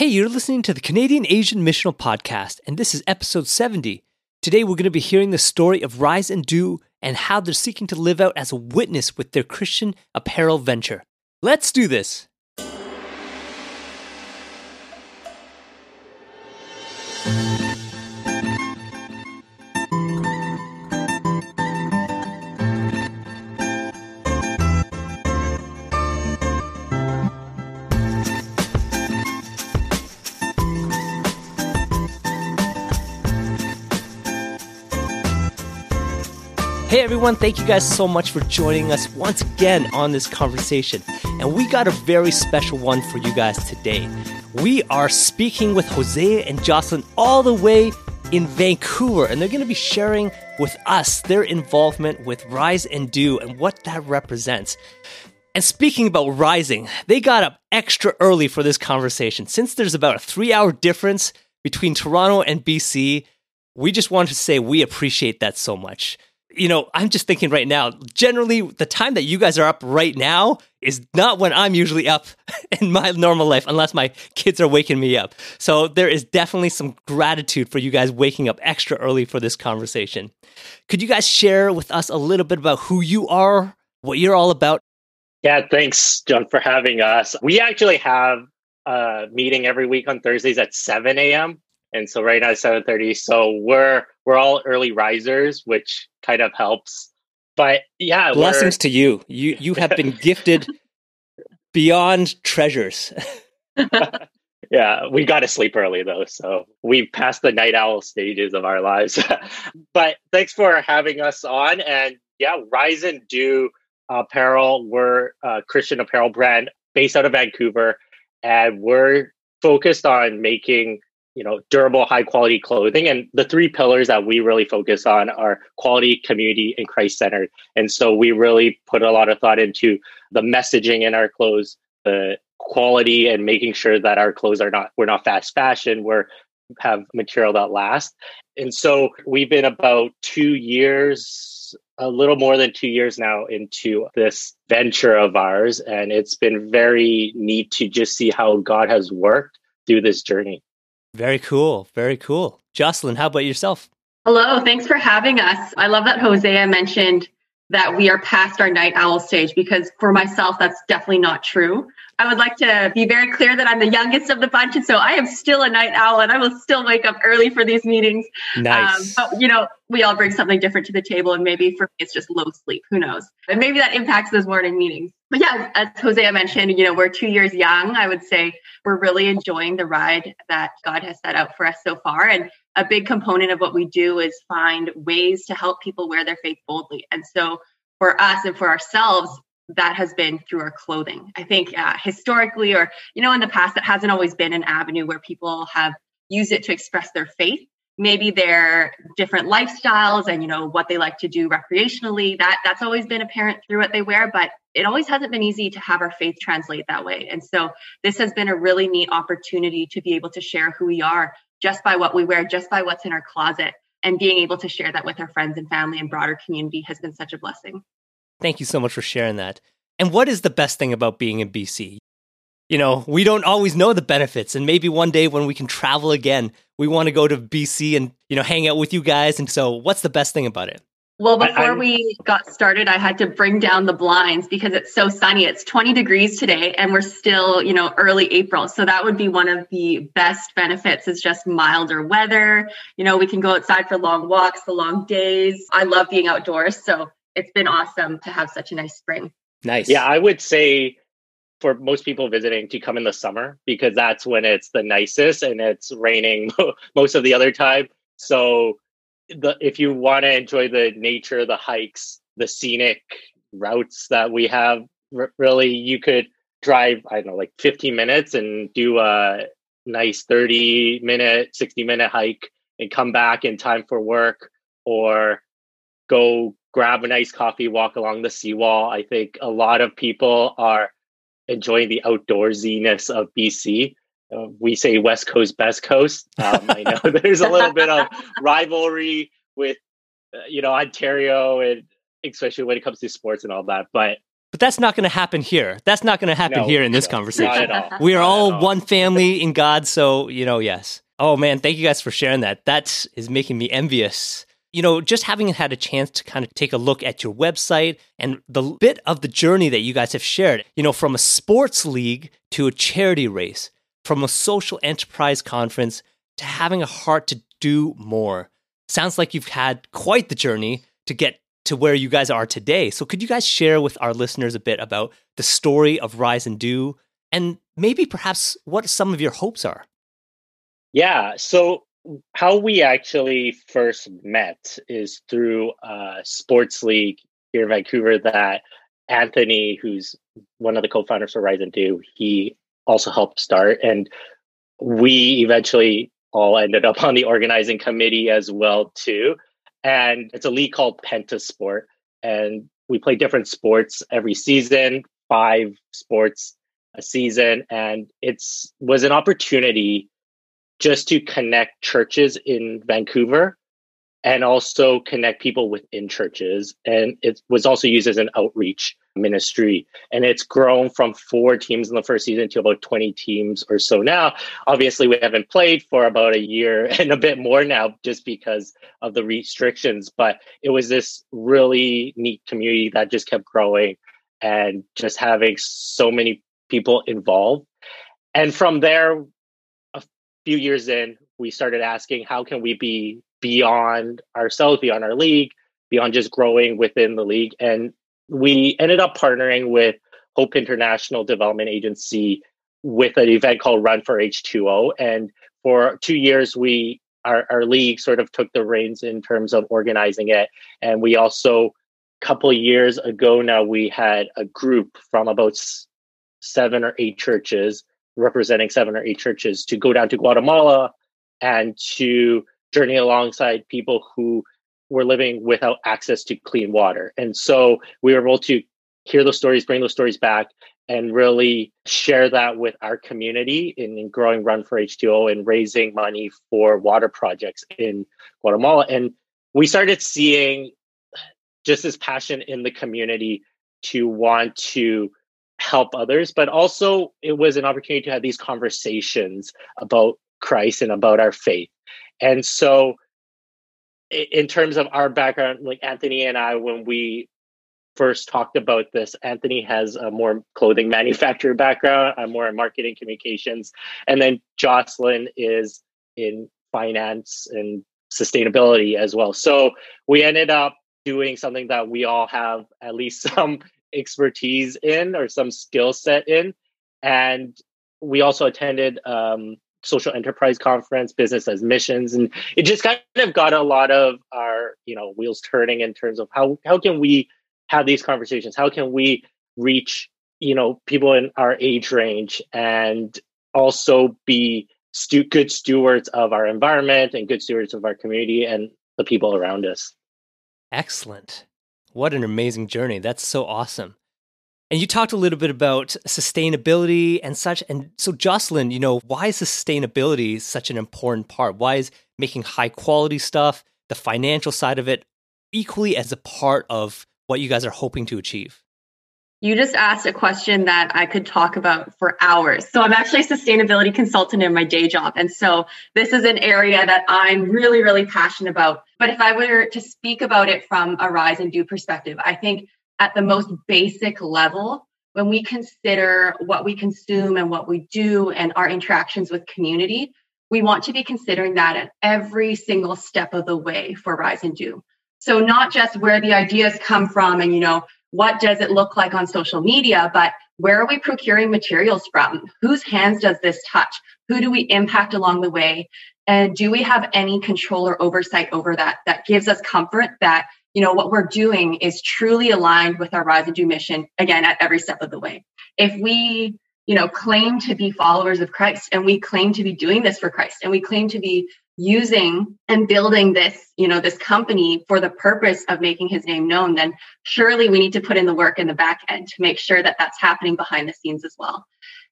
Hey, you're listening to the Canadian Asian Missional Podcast, and this is episode 70. Today, we're going to be hearing the story of Rise and Dew and how they're seeking to live out as a witness with their Christian apparel venture. Let's do this. Everyone, thank you guys so much for joining us once again on this conversation. And we got a very special one for you guys today. We are speaking with Hosea and Jocelyn all the way in Vancouver, and they're going to be sharing with us their involvement with Rise and Dew and what that represents. And speaking about rising, they got up extra early for this conversation. Since there's about a three hour difference between Toronto and BC, we just wanted to say we appreciate that so much you know, I'm just thinking right now, generally, the time that you guys are up right now is not when I'm usually up in my normal life, unless my kids are waking me up. So there is definitely some gratitude for you guys waking up extra early for this conversation. Could you guys share with us a little bit about who you are, what you're all about? Yeah, thanks, John, for having us. We actually have a meeting every week on Thursdays at 7 a.m and so right now it's 7.30 so we're we're all early risers which kind of helps. But yeah blessings to you. You you have been gifted beyond treasures. Yeah we got to sleep early though so we've passed the night owl stages of our lives. But thanks for having us on and yeah rise and dew apparel. We're a christian apparel brand based out of vancouver and we're focused on making you know durable high quality clothing. And the three pillars that we really focus on are quality community and christ centered and so we really put a lot of thought into the messaging in our clothes the quality and making sure that our clothes are not we're not fast fashion we're have material that lasts. And so we've been about two years a little more than two years now into this venture of ours. And it's been very neat to just see how god has worked through this journey very cool. Very cool. Jocelyn, how about yourself? Hello. Thanks for having us. I love that Hosea mentioned that we are past our night owl stage because for myself, that's definitely not true. I would like to be very clear that I'm the youngest of the bunch. And so I am still a night owl and I will still wake up early for these meetings. Nice. Um, but, you know, we all bring something different to the table. And maybe for me, it's just low sleep. Who knows? And maybe that impacts those morning meetings. But yeah, as Hosea mentioned, you know, we're two years young. I would say we're really enjoying the ride that God has set out for us so far. And a big component of what we do is find ways to help people wear their faith boldly. And so for us and for ourselves, that has been through our clothing. I think uh, historically, or you know, in the past, that hasn't always been an avenue where people have used it to express their faith. Maybe their different lifestyles and you know what they like to do recreationally. That that's always been apparent through what they wear, but it always hasn't been easy to have our faith translate that way. And so this has been a really neat opportunity to be able to share who we are just by what we wear, just by what's in our closet, and being able to share that with our friends and family and broader community has been such a blessing. Thank you so much for sharing that. And what is the best thing about being in BC? You know, we don't always know the benefits, and maybe one day when we can travel again, we want to go to BC and, you know, hang out with you guys. And so, what's the best thing about it? Well, before we got started, I had to bring down the blinds because it's so sunny. It's 20 degrees today and we're still, you know, early April. So that would be one of the best benefits is just milder weather. You know, we can go outside for long walks, the long days. I love being outdoors. So it's been awesome to have such a nice spring. Nice. Yeah, I would say for most people visiting to come in the summer because that's when it's the nicest and it's raining most of the other time. So the if you want to enjoy the nature, the hikes, the scenic routes that we have, r- really you could drive I don't know like 15 minutes and do a nice 30 minute, 60 minute hike and come back in time for work or go grab a nice coffee, walk along the seawall. I think a lot of people are enjoying the outdoorsiness of BC. Uh, we say West Coast, best coast. Um, I know there's a little bit of rivalry with, uh, you know, Ontario and especially when it comes to sports and all that. But But that's not going to happen here. That's not going to happen No, here in this no, conversation. Not at all. We are all all. one family in God. So, you know, yes. Oh, man. Thank you guys for sharing that. That is making me envious. You know, just having had a chance to kind of take a look at your website and the bit of the journey that you guys have shared, you know, from a sports league to a charity race, from a social enterprise conference to having a heart to do more. Sounds like you've had quite the journey to get to where you guys are today. So, could you guys share with our listeners a bit about the story of Rise and Dew and maybe perhaps what some of your hopes are? Yeah. So how we actually first met is through a sports league here in Vancouver that Anthony, who's one of the co-founders for Rise and Dew, he also helped start. And we eventually all ended up on the organizing committee as well too. And it's a league called Pentasport. And we play different sports every season, five sports a season. And it's was an opportunity just to connect churches in Vancouver and also connect people within churches. And it was also used as an outreach ministry. And it's grown from four teams in the first season to about 20 teams or so now. Obviously, we haven't played for about a year and a bit more now just because of the restrictions. But it was this really neat community that just kept growing and just having so many people involved. And from there, a few years in, we started asking how can we be beyond ourselves, beyond our league, beyond just growing within the league. And we ended up partnering with Hope International Development Agency with an event called Run for H2O. And for two years, we our, our league sort of took the reins in terms of organizing it. And we also, a couple years ago now, we had a group from about seven or eight churches, representing seven or eight churches, to go down to Guatemala and to journey alongside people who were living without access to clean water. And so we were able to hear those stories, bring those stories back, and really share that with our community in, in growing Run for H2O and raising money for water projects in Guatemala. And we started seeing just this passion in the community to want to help others, but also it was an opportunity to have these conversations about Christ and about our faith. And so in terms of our background, like Anthony and I, when we first talked about this, Anthony has a more clothing manufacturer background. I'm more in marketing communications. And then Jocelyn is in finance and sustainability as well. So we ended up doing something that we all have at least some expertise in or some skill set in. And we also attended um, social enterprise conference, business as missions, and it just kind of got a lot of our you know wheels turning in terms of how how can we have these conversations? How can we reach you know people in our age range and also be stu- good stewards of our environment and good stewards of our community and the people around us. Excellent. What an amazing journey. That's so awesome. And you talked a little bit about sustainability and such. And so, Jocelyn, you know, why is sustainability such an important part? Why is making high quality stuff, the financial side of it, equally as a part of what you guys are hoping to achieve? You just asked a question that I could talk about for hours. So I'm actually a sustainability consultant in my day job. And so this is an area that I'm really, really passionate about. But if I were to speak about it from a rise and dew perspective, I think at the most basic level, when we consider what we consume and what we do and our interactions with community, we want to be considering that at every single step of the way for rise and dew. So not just where the ideas come from and, you know, what does it look like on social media, but where are we procuring materials from? Whose hands does this touch? Who do we impact along the way? And do we have any control or oversight over that that gives us comfort that you know what we're doing is truly aligned with our rise and dew mission again at every step of the way. If we you know claim to be followers of christ and we claim to be doing this for christ and we claim to be using and building this you know this company for the purpose of making his name known then surely we need to put in the work in the back end to make sure that that's happening behind the scenes as well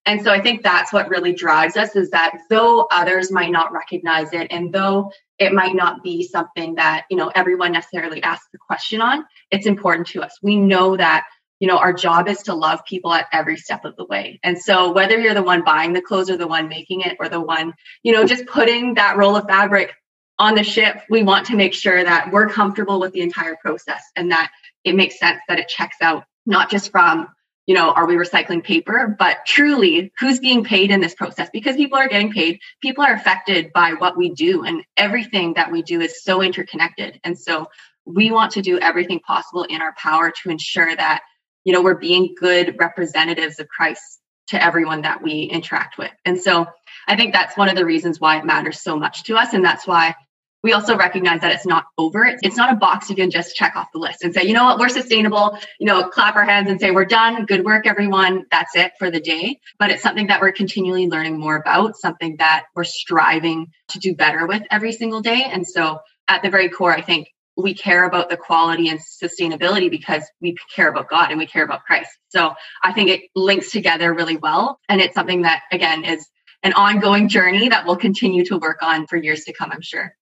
and so i think that's what really drives us is that though others might not recognize it and though it might not be something that you know everyone necessarily asks the question on it's important to us we know that you know, our job is to love people at every step of the way. And so whether you're the one buying the clothes or the one making it or the one, you know, just putting that roll of fabric on the ship, we want to make sure that we're comfortable with the entire process and that it makes sense that it checks out, not just from, you know, are we recycling paper, but truly who's being paid in this process? Because people are getting paid, people are affected by what we do, and everything that we do is so interconnected. And so we want to do everything possible in our power to ensure that you know, we're being good representatives of Christ to everyone that we interact with. And so I think that's one of the reasons why it matters so much to us. And that's why we also recognize that it's not over. It's not a box you can just check off the list and say, you know what, we're sustainable, you know, clap our hands and say, we're done. Good work, everyone. That's it for the day. But it's something that we're continually learning more about, something that we're striving to do better with every single day. And so at the very core, I think we care about the quality and sustainability because we care about God and we care about Christ. So I think it links together really well. And it's something that, again, is an ongoing journey that we'll continue to work on for years to come, I'm sure.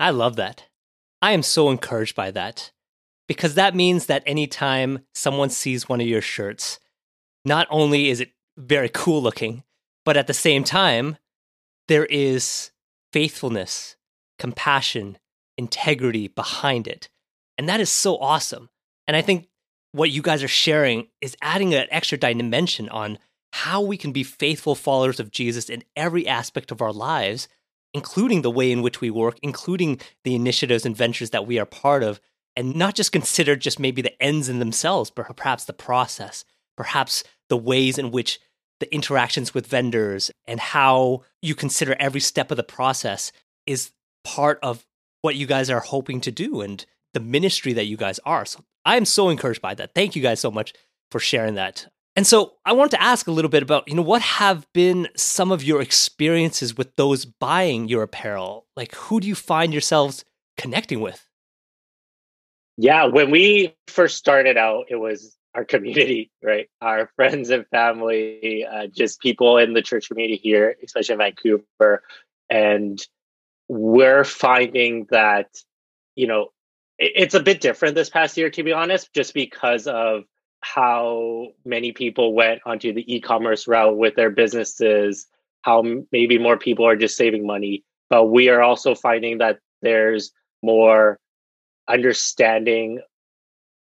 I love that. I am so encouraged by that because that means that anytime someone sees one of your shirts, not only is it very cool looking, but at the same time, there is faithfulness, compassion, integrity behind it. And that is so awesome. And I think what you guys are sharing is adding an extra dimension on how we can be faithful followers of Jesus in every aspect of our lives, including the way in which we work, including the initiatives and ventures that we are part of, and not just consider just maybe the ends in themselves, but perhaps the process, perhaps the ways in which the interactions with vendors and how you consider every step of the process is part of what you guys are hoping to do and the ministry that you guys are. So I am so encouraged by that. Thank you guys so much for sharing that. And so I want to ask a little bit about, you know, what have been some of your experiences with those buying your apparel? Like who do you find yourselves connecting with? Yeah, when we first started out, it was our community, right? Our friends and family, uh, just people in the church community here, especially in Vancouver. And we're finding that you know it's a bit different this past year to be honest just because of how many people went onto the e-commerce route with their businesses how maybe more people are just saving money. But we are also finding that there's more understanding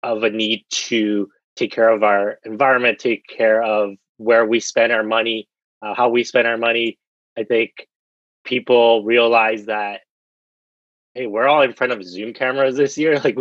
of a need to take care of our environment take care of where we spend our money uh, how we spend our money. I think people realize that hey we're all in front of zoom cameras this year. Like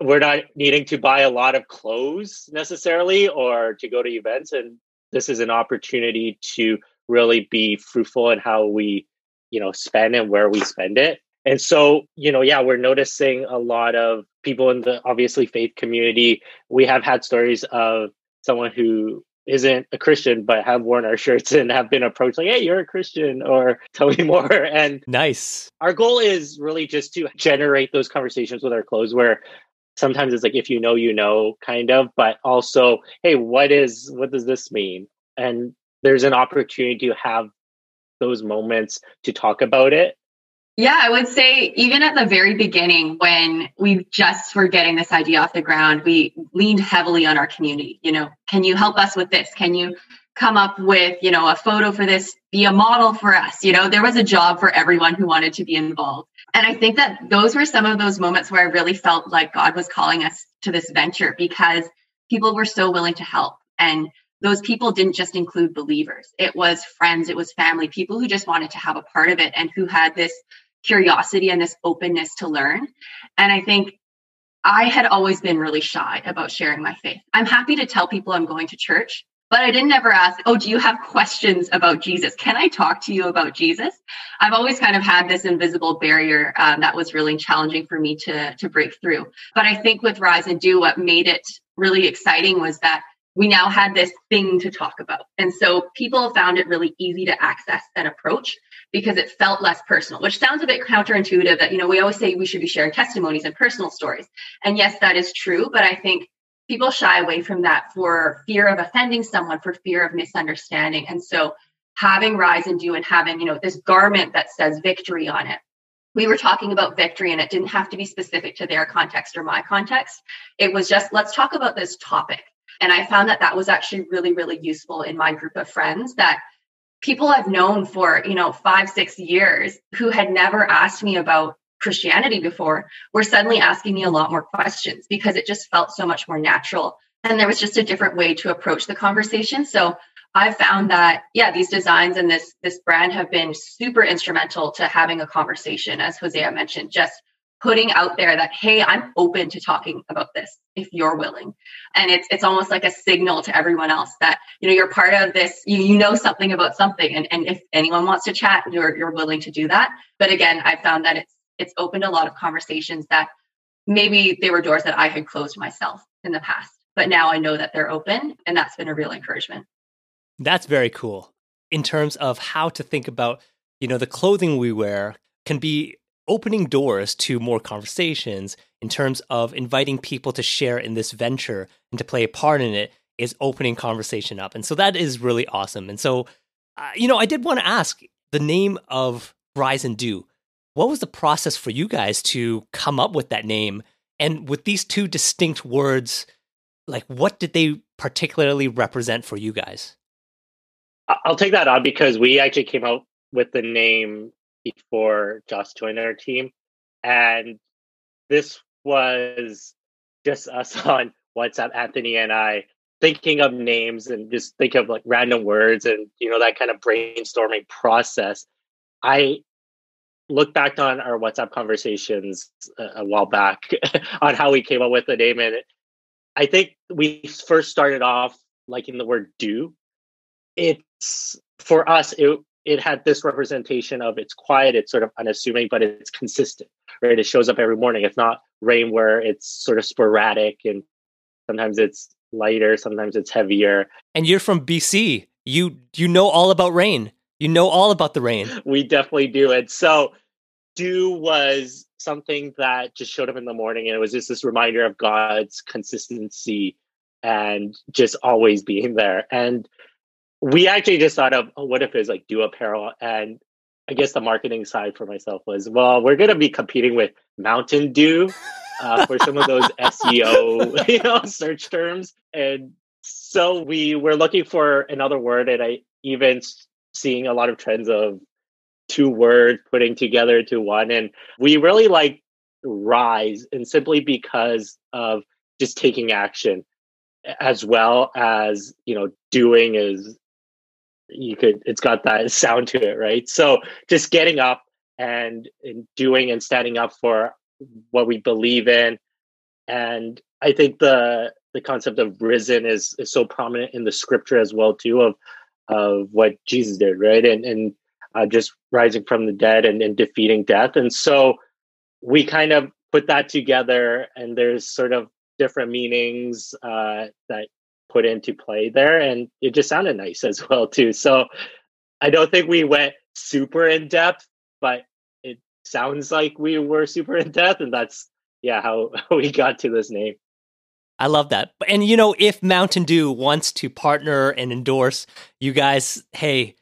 we're not needing to buy a lot of clothes necessarily or to go to events. And this is an opportunity to really be fruitful in how we you know spend and where we spend it. And so you know yeah we're noticing a lot of people in the obviously faith community. We have had stories of someone who isn't a Christian but have worn our shirts and have been approached like, "Hey, you're a Christian," or "Tell me more." And nice. Our goal is really just to generate those conversations with our clothes where sometimes it's like if you know you know kind of but also hey what is what does this mean and there's an opportunity to have those moments to talk about it yeah, I would say even at the very beginning, when we just were getting this idea off the ground, we leaned heavily on our community. You know, can you help us with this? Can you come up with, you know, a photo for this, be a model for us? You know, there was a job for everyone who wanted to be involved. And I think that those were some of those moments where I really felt like God was calling us to this venture because people were so willing to help. And those people didn't just include believers, it was friends, it was family, people who just wanted to have a part of it and who had this curiosity and this openness to learn. And I think I had always been really shy about sharing my faith. I'm happy to tell people I'm going to church, but I didn't ever ask, Oh, do you have questions about Jesus? Can I talk to you about Jesus? I've always kind of had this invisible barrier um, that was really challenging for me to, to break through. But I think with Rise and Dew, what made it really exciting was that we now had this thing to talk about. And so people found it really easy to access and approach because it felt less personal, which sounds a bit counterintuitive that, you know, we always say we should be sharing testimonies and personal stories. And yes, that is true. But I think people shy away from that for fear of offending someone, for fear of misunderstanding. And so having Rise and Dew and having, you know, this garment that says victory on it. We were talking about victory and it didn't have to be specific to their context or my context. It was just, let's talk about this topic And I found that that was actually really, really useful in my group of friends that people I've known for, you know, five, six years who had never asked me about Christianity before were suddenly asking me a lot more questions because it just felt so much more natural. And there was just a different way to approach the conversation. So I found that, yeah, these designs and this this brand have been super instrumental to having a conversation, as Hosea mentioned, just putting out there that, hey, I'm open to talking about this if you're willing. And it's it's almost like a signal to everyone else that, you know, you're part of this, you, you know something about something. And, and if anyone wants to chat, you're you're willing to do that. But again, I found that it's it's opened a lot of conversations that maybe they were doors that I had closed myself in the past. But now I know that they're open and that's been a real encouragement. That's very cool. In terms of how to think about, you know, the clothing we wear can be opening doors to more conversations in terms of inviting people to share in this venture and to play a part in it is opening conversation up. And so that is really awesome. And so, uh, you know, I did want to ask the name of Rise and Dew. What was the process for you guys to come up with that name? And with these two distinct words, like what did they particularly represent for you guys? I'll take that on because we actually came out with the name before Josh joined our team. And this was just us on WhatsApp, Anthony and I, thinking of names and just think of like random words and, you know, that kind of brainstorming process. I look back on our WhatsApp conversations a, a while back on how we came up with the name. And I think we first started off liking the word dew. It's for us, it it had this representation of it's quiet, it's sort of unassuming, but it's consistent, right? It shows up every morning. It's not rain where it's sort of sporadic and sometimes it's lighter, sometimes it's heavier. And you're from BC. You you know all about rain. You know all about the rain. We definitely do. And so dew was something that just showed up in the morning and it was just this reminder of God's consistency and just always being there. And we actually just thought of oh, what if it's like dew apparel and I guess the marketing side for myself was well, we're going to be competing with Mountain Dew uh, for some of those SEO you know search terms, and so we were looking for another word, and I even seeing a lot of trends of two words putting together to one. And we really like rise and simply because of just taking action as well as, you know, doing is you could it's got that sound to it, right? So just getting up and, and doing and standing up for what we believe in. And I think the the concept of risen is is so prominent in the scripture as well too of of what Jesus did, right? And and uh, just rising from the dead and, and defeating death. And so we kind of put that together, and there's sort of different meanings uh, that put into play there, and it just sounded nice as well too. So I don't think we went super in depth, but it sounds like we were super in depth, and that's yeah how we got to this name. I love that. And you know, if Mountain Dew wants to partner and endorse you guys, hey,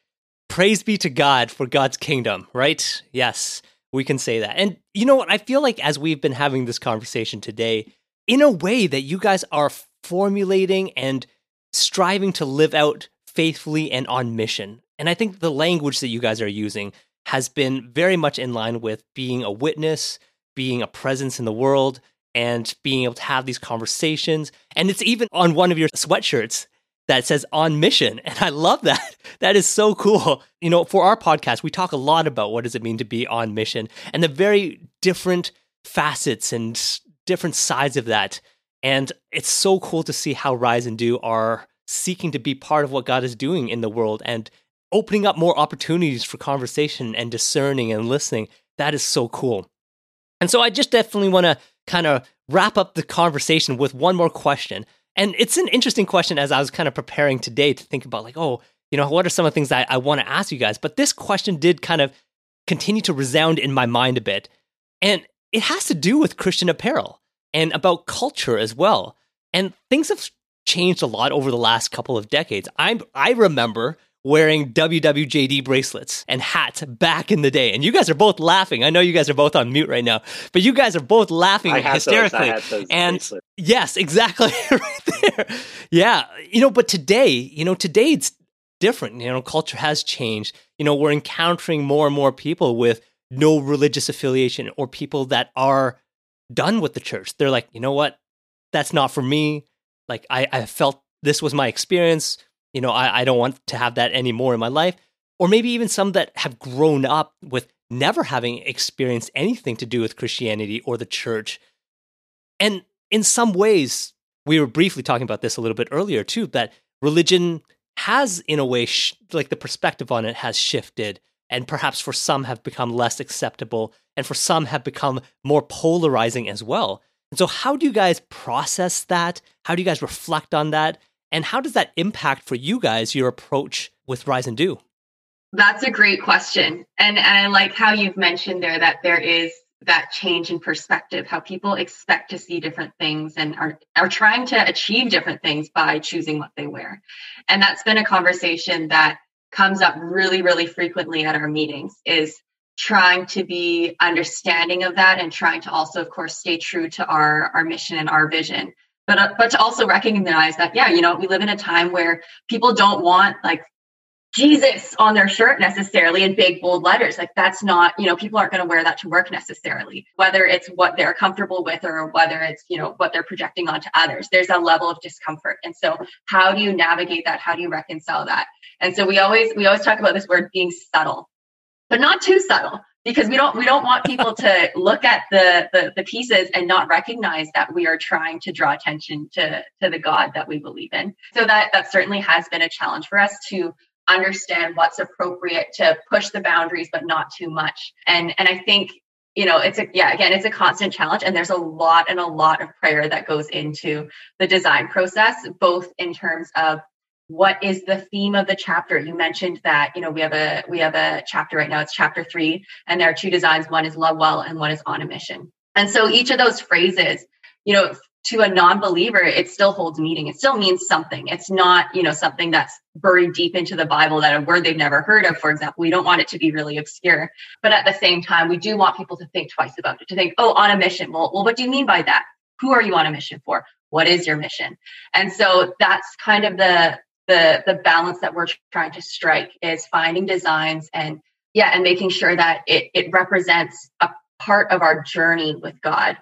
praise be to God for God's kingdom, right? Yes, we can say that. And you know what? I feel like as we've been having this conversation today, in a way that you guys are formulating and striving to live out faithfully and on mission. And I think the language that you guys are using has been very much in line with being a witness, being a presence in the world, and being able to have these conversations. And it's even on one of your sweatshirts that says on mission. And I love that. That is so cool. You know, for our podcast, we talk a lot about what does it mean to be on mission and the very different facets and different sides of that. And it's so cool to see how Rise and Dew are seeking to be part of what God is doing in the world and opening up more opportunities for conversation and discerning and listening. That is so cool. And so I just definitely want to kind of wrap up the conversation with one more question. And it's an interesting question as I was kind of preparing today to think about, like, oh, you know, what are some of the things that I, I want to ask you guys? But this question did kind of continue to resound in my mind a bit. And it has to do with Christian apparel and about culture as well. And things have changed a lot over the last couple of decades. I I remember wearing WWJD bracelets and hats back in the day. And you guys are both laughing. I know you guys are both on mute right now, but you guys are both laughing hysterically. Those, those and bracelets. yes, exactly right there. Yeah. You know, but today, you know, today it's different. You know, culture has changed. You know, we're encountering more and more people with no religious affiliation or people that are done with the church. They're like, you know what? That's not for me. Like I, I felt this was my experience. You know, I, I don't want to have that anymore in my life. Or maybe even some that have grown up with never having experienced anything to do with Christianity or the church. And in some ways, we were briefly talking about this a little bit earlier too, that religion has, in a way, sh- like the perspective on it has shifted and perhaps for some have become less acceptable and for some have become more polarizing as well. And so, how do you guys process that? How do you guys reflect on that? And how does that impact for you guys your approach with Rise and Dew? That's a great question. And, and I like how you've mentioned there that there is that change in perspective, how people expect to see different things and are, are trying to achieve different things by choosing what they wear. And that's been a conversation that comes up really, really frequently at our meetings is trying to be understanding of that and trying to also, of course, stay true to our, our mission and our vision. But, uh, but to also recognize that, yeah, you know, we live in a time where people don't want like Jesus on their shirt necessarily in big bold letters. Like that's not, you know, people aren't going to wear that to work necessarily, whether it's what they're comfortable with or whether it's, you know, what they're projecting onto others. There's a level of discomfort. And so how do you navigate that? How do you reconcile that? And so we always we always talk about this word being subtle, but not too subtle because we don't we don't want people to look at the, the, the pieces and not recognize that we are trying to draw attention to to the God that we believe in. So that that certainly has been a challenge for us to understand what's appropriate to push the boundaries but not too much. And and i think you know it's a yeah again it's a constant challenge and there's a lot and a lot of prayer that goes into the design process both in terms of what is the theme of the chapter. You mentioned that you know we have a we have a chapter right now it's chapter three and there are two designs one is love well and one is on a mission. And so each of those phrases you know to a non-believer it still holds meaning. It still means something. It's not you know something that's buried deep into the bible that a word they've never heard of for example. We don't want it to be really obscure. But at the same time we do want people to think twice about it to think oh on a mission. Well, well what do you mean by that? Who are you on a mission for? What is your mission? And so that's kind of the the the balance that we're trying to strike is finding designs and yeah and making sure that it, it represents a part of our journey with god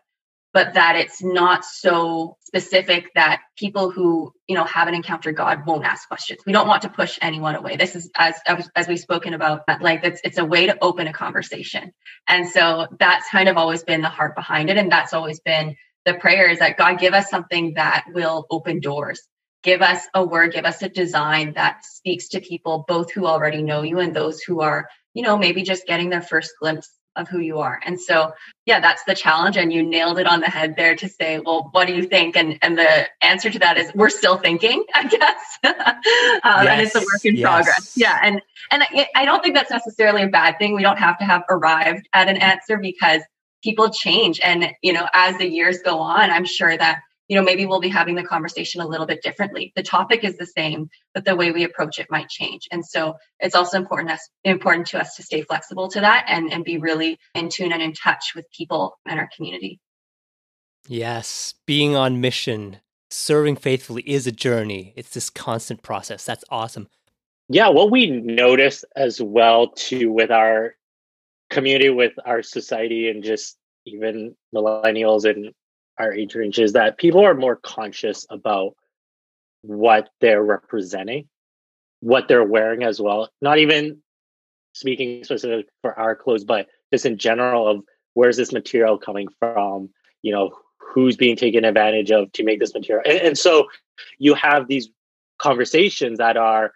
but that it's not so specific that people who you know haven't encountered God won't ask questions. We don't want to push anyone away. This is as as we've spoken about, like it's it's a way to open a conversation, and so that's kind of always been the heart behind it, and that's always been the prayer is that God give us something that will open doors. Give us a word, give us a design that speaks to people, both who already know you and those who are, you know, maybe just getting their first glimpse of who you are. And so, yeah, that's the challenge. And you nailed it on the head there to say, well, what do you think? And and the answer to that is we're still thinking, I guess. um, yes, and it's a work in yes. progress. Yeah. And and I, I don't think that's necessarily a bad thing. We don't have to have arrived at an answer because people change. And, you know, as the years go on, I'm sure that you know, maybe we'll be having the conversation a little bit differently. The topic is the same, but the way we approach it might change. And so it's also important us important to us to stay flexible to that and, and be really in tune and in touch with people and our community. Yes, being on mission, serving faithfully is a journey. It's this constant process. That's awesome. Yeah, what we notice as well too with our community, with our society, and just even millennials and our age range is that people are more conscious about what they're representing, what they're wearing as well. Not even speaking specific for our clothes, but just in general of where's this material coming from, you know, who's being taken advantage of to make this material. And, and so you have these conversations that are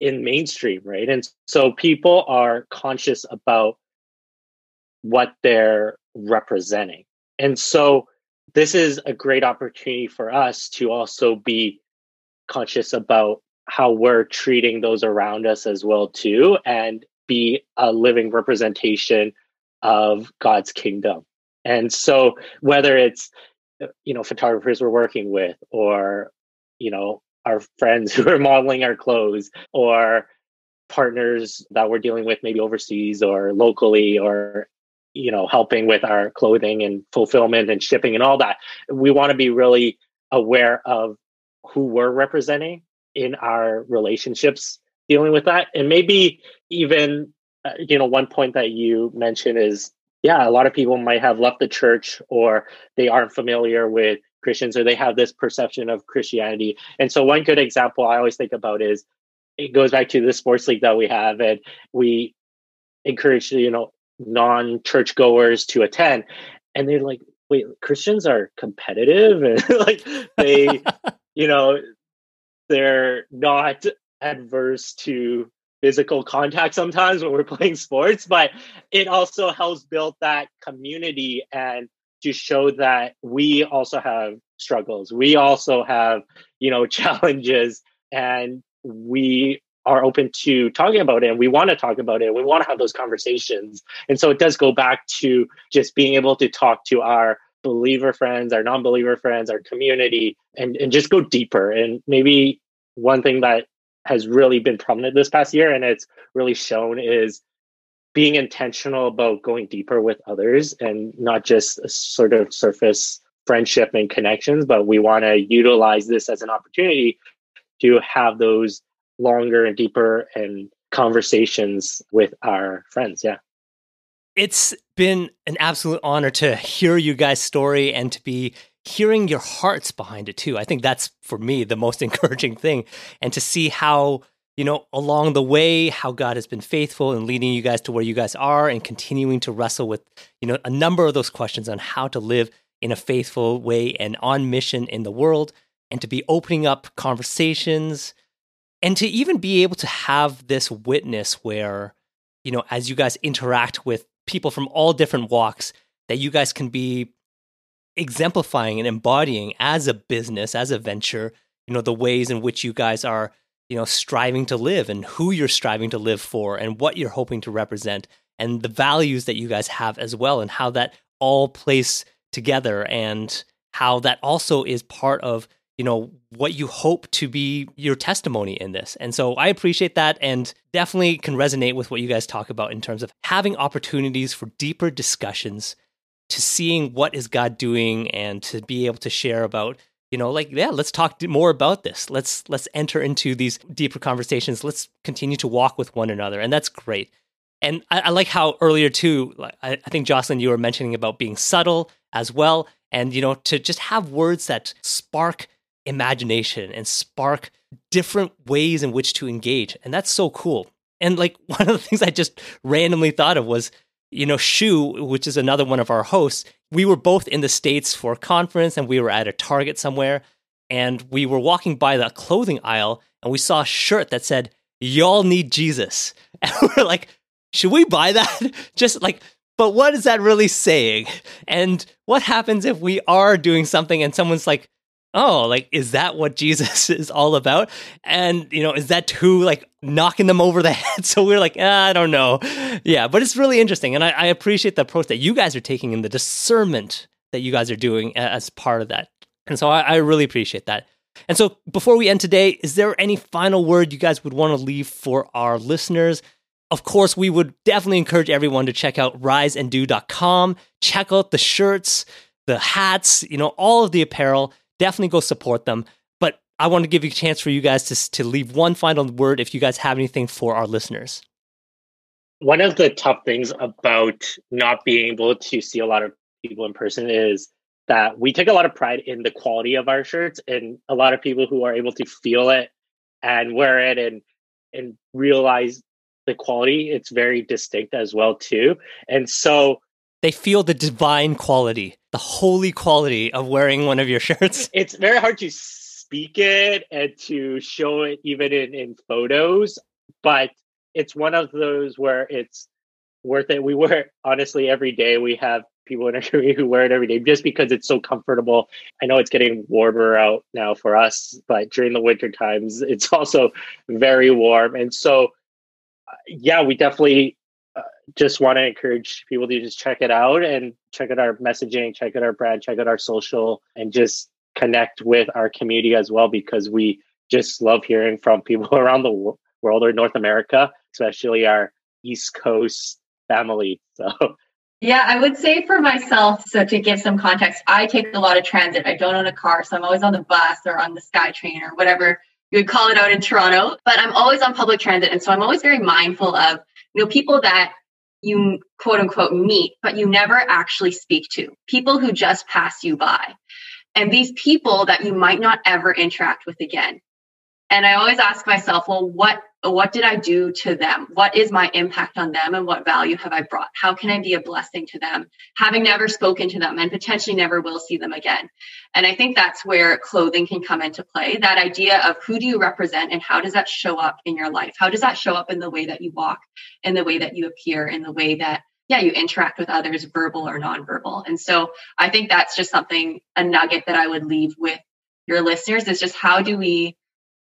in mainstream, right? And so people are conscious about what they're representing. And so this is a great opportunity for us to also be conscious about how we're treating those around us as well too and be a living representation of God's kingdom. And so whether it's you know photographers we're working with or you know our friends who are modeling our clothes or partners that we're dealing with maybe overseas or locally or you know helping with our clothing and fulfillment and shipping and all that. We want to be really aware of who we're representing in our relationships dealing with that. And maybe even uh, you know one point that you mentioned is yeah a lot of people might have left the church or they aren't familiar with christians or they have this perception of christianity. And so one good example i always think about is it goes back to the sports league that we have and we encourage you know non church to attend. And they're like wait christians are competitive? And like they you know they're not adverse to physical contact sometimes when we're playing sports but it also helps build that community and to show that we also have struggles. We also have you know challenges and we are open to talking about it and we want to talk about it we want to have those conversations. And so it does go back to just being able to talk to our believer friends our non-believer friends our community and, and just go deeper. And maybe one thing that has really been prominent this past year and it's really shown is being intentional about going deeper with others and not just a sort of surface friendship and connections but we want to utilize this as an opportunity to have those longer and deeper and conversations with our friends. Yeah. It's been an absolute honor to hear you guys' story and to be hearing your hearts behind it too. I think that's for me the most encouraging thing and to see how, you know, along the way how God has been faithful in leading you guys to where you guys are and continuing to wrestle with, you know, a number of those questions on how to live in a faithful way and on mission in the world and to be opening up conversations and to even be able to have this witness where you know as you guys interact with people from all different walks that you guys can be exemplifying and embodying as a business as a venture you know the ways in which you guys are you know striving to live and who you're striving to live for and what you're hoping to represent and the values that you guys have as well and how that all plays together and how that also is part of you know what you hope to be your testimony in this. And so i appreciate that and definitely can resonate with what you guys talk about in terms of having opportunities for deeper discussions to seeing what is god doing and to be able to share about you know like yeah let's talk more about this. Let's let's enter into these deeper conversations. Let's continue to walk with one another. And that's great. And i, I like how earlier too I, I think jocelyn you were mentioning about being subtle as well. And you know to just have words that spark imagination and spark different ways in which to engage. And that's so cool. And like one of the things I just randomly thought of was, you know, Shu, which is another one of our hosts, we were both in the States for a conference and we were at a Target somewhere. And we were walking by the clothing aisle and we saw a shirt that said, Y'all need Jesus. And we're like, should we buy that? just like, but what is that really saying? And what happens if we are doing something and someone's like, oh, like, is that what Jesus is all about? And, you know, is that too like knocking them over the head? So we're like, ah, I don't know. Yeah, but it's really interesting. And I, I appreciate the approach that you guys are taking and the discernment that you guys are doing as part of that. And so I, I really appreciate that. And so before we end today, is there any final word you guys would want to leave for our listeners? Of course, we would definitely encourage everyone to check out riseanddew.com, check out the shirts, the hats, you know, all of the apparel definitely go support them. But I want to give you a chance for you guys to, to leave one final word if you guys have anything for our listeners. One of the tough things about not being able to see a lot of people in person is that we take a lot of pride in the quality of our shirts and a lot of people who are able to feel it and wear it and and realize the quality it's very distinct as well too and so they feel the divine quality, the holy quality of wearing one of your shirts. It's very hard to speak it and to show it even in, in photos, but it's one of those where it's worth it. We wear it honestly every day. We have people in our community who wear it every day just because it's so comfortable. I know it's getting warmer out now for us, but during the winter times, it's also very warm. And so, uh, yeah, we definitely just want to encourage people to just check it out and check out our messaging, check out our brand, check out our social, and just connect with our community as well because we just love hearing from people around the world or North America especially our East Coast family. So yeah, I would say for myself, so to give some context, I take a lot of transit. I don't own a car, so I'm always on the bus or on the SkyTrain or whatever you would call it out in Toronto. But I'm always on public transit. And so I'm always very mindful of, you know, people that you quote unquote meet, but you never actually speak to, people who just pass you by. And these people that you might not ever interact with again. And I always ask myself, well, what what did I do to them? What is my impact on them and what value have I brought? How can I be a blessing to them, having never spoken to them and potentially never will see them again? And I think that's where clothing can come into play. That idea of who do you represent and how does that show up in your life? How does that show up in the way that you walk, in the way that you appear, in the way that yeah, you interact with others, verbal or nonverbal. And so I think that's just something, a nugget that I would leave with your listeners is just how do we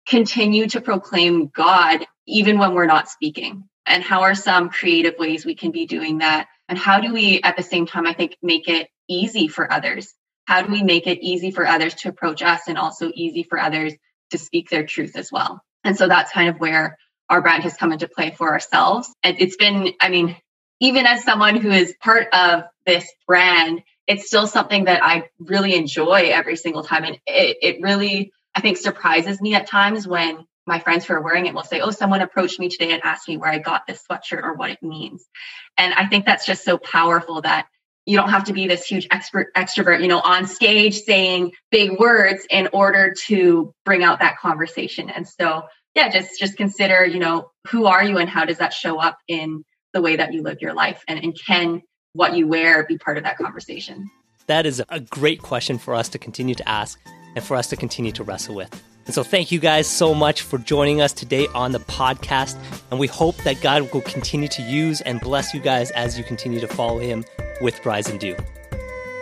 continue to proclaim God even when we're not speaking? And how are some creative ways we can be doing that? And how do we, at the same time, I think, make it easy for others? How do we make it easy for others to approach us and also easy for others to speak their truth as well? And so that's kind of where our brand has come into play for ourselves. And it's been, I mean, even as someone who is part of this brand, it's still something that I really enjoy every single time. And it, it really I think surprises me at times when my friends who are wearing it will say, Oh, someone approached me today and asked me where I got this sweatshirt or what it means. And I think that's just so powerful that you don't have to be this huge expert extrovert, you know, on stage saying big words in order to bring out that conversation. And so, yeah, just just consider, you know, who are you and how does that show up in the way that you live your life and, and can what you wear be part of that conversation? That is a great question for us to continue to ask and for us to continue to wrestle with. And so, thank you guys so much for joining us today on the podcast. And we hope that God will continue to use and bless you guys as you continue to follow Him with Rise and Dew.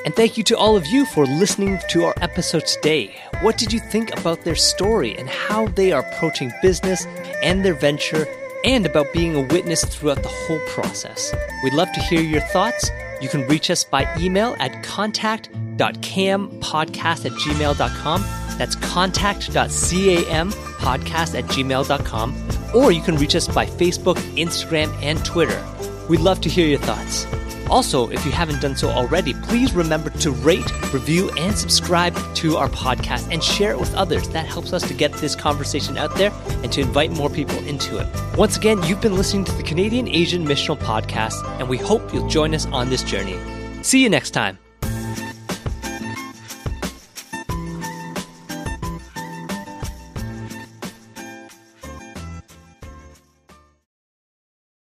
And thank you to all of you for listening to our episode today. What did you think about their story and how they are approaching business and their venture and about being a witness throughout the whole process? We'd love to hear your thoughts. You can reach us by email at contact.campodcast at gmail.com. That's contact.campodcast at gmail.com. Or you can reach us by Facebook, Instagram, and Twitter. We'd love to hear your thoughts. Also, if you haven't done so already, please remember to rate, review, and subscribe to our podcast and share it with others. That helps us to get this conversation out there and to invite more people into it. Once again, you've been listening to the Canadian Asian Missional Podcast, and we hope you'll join us on this journey. See you next time.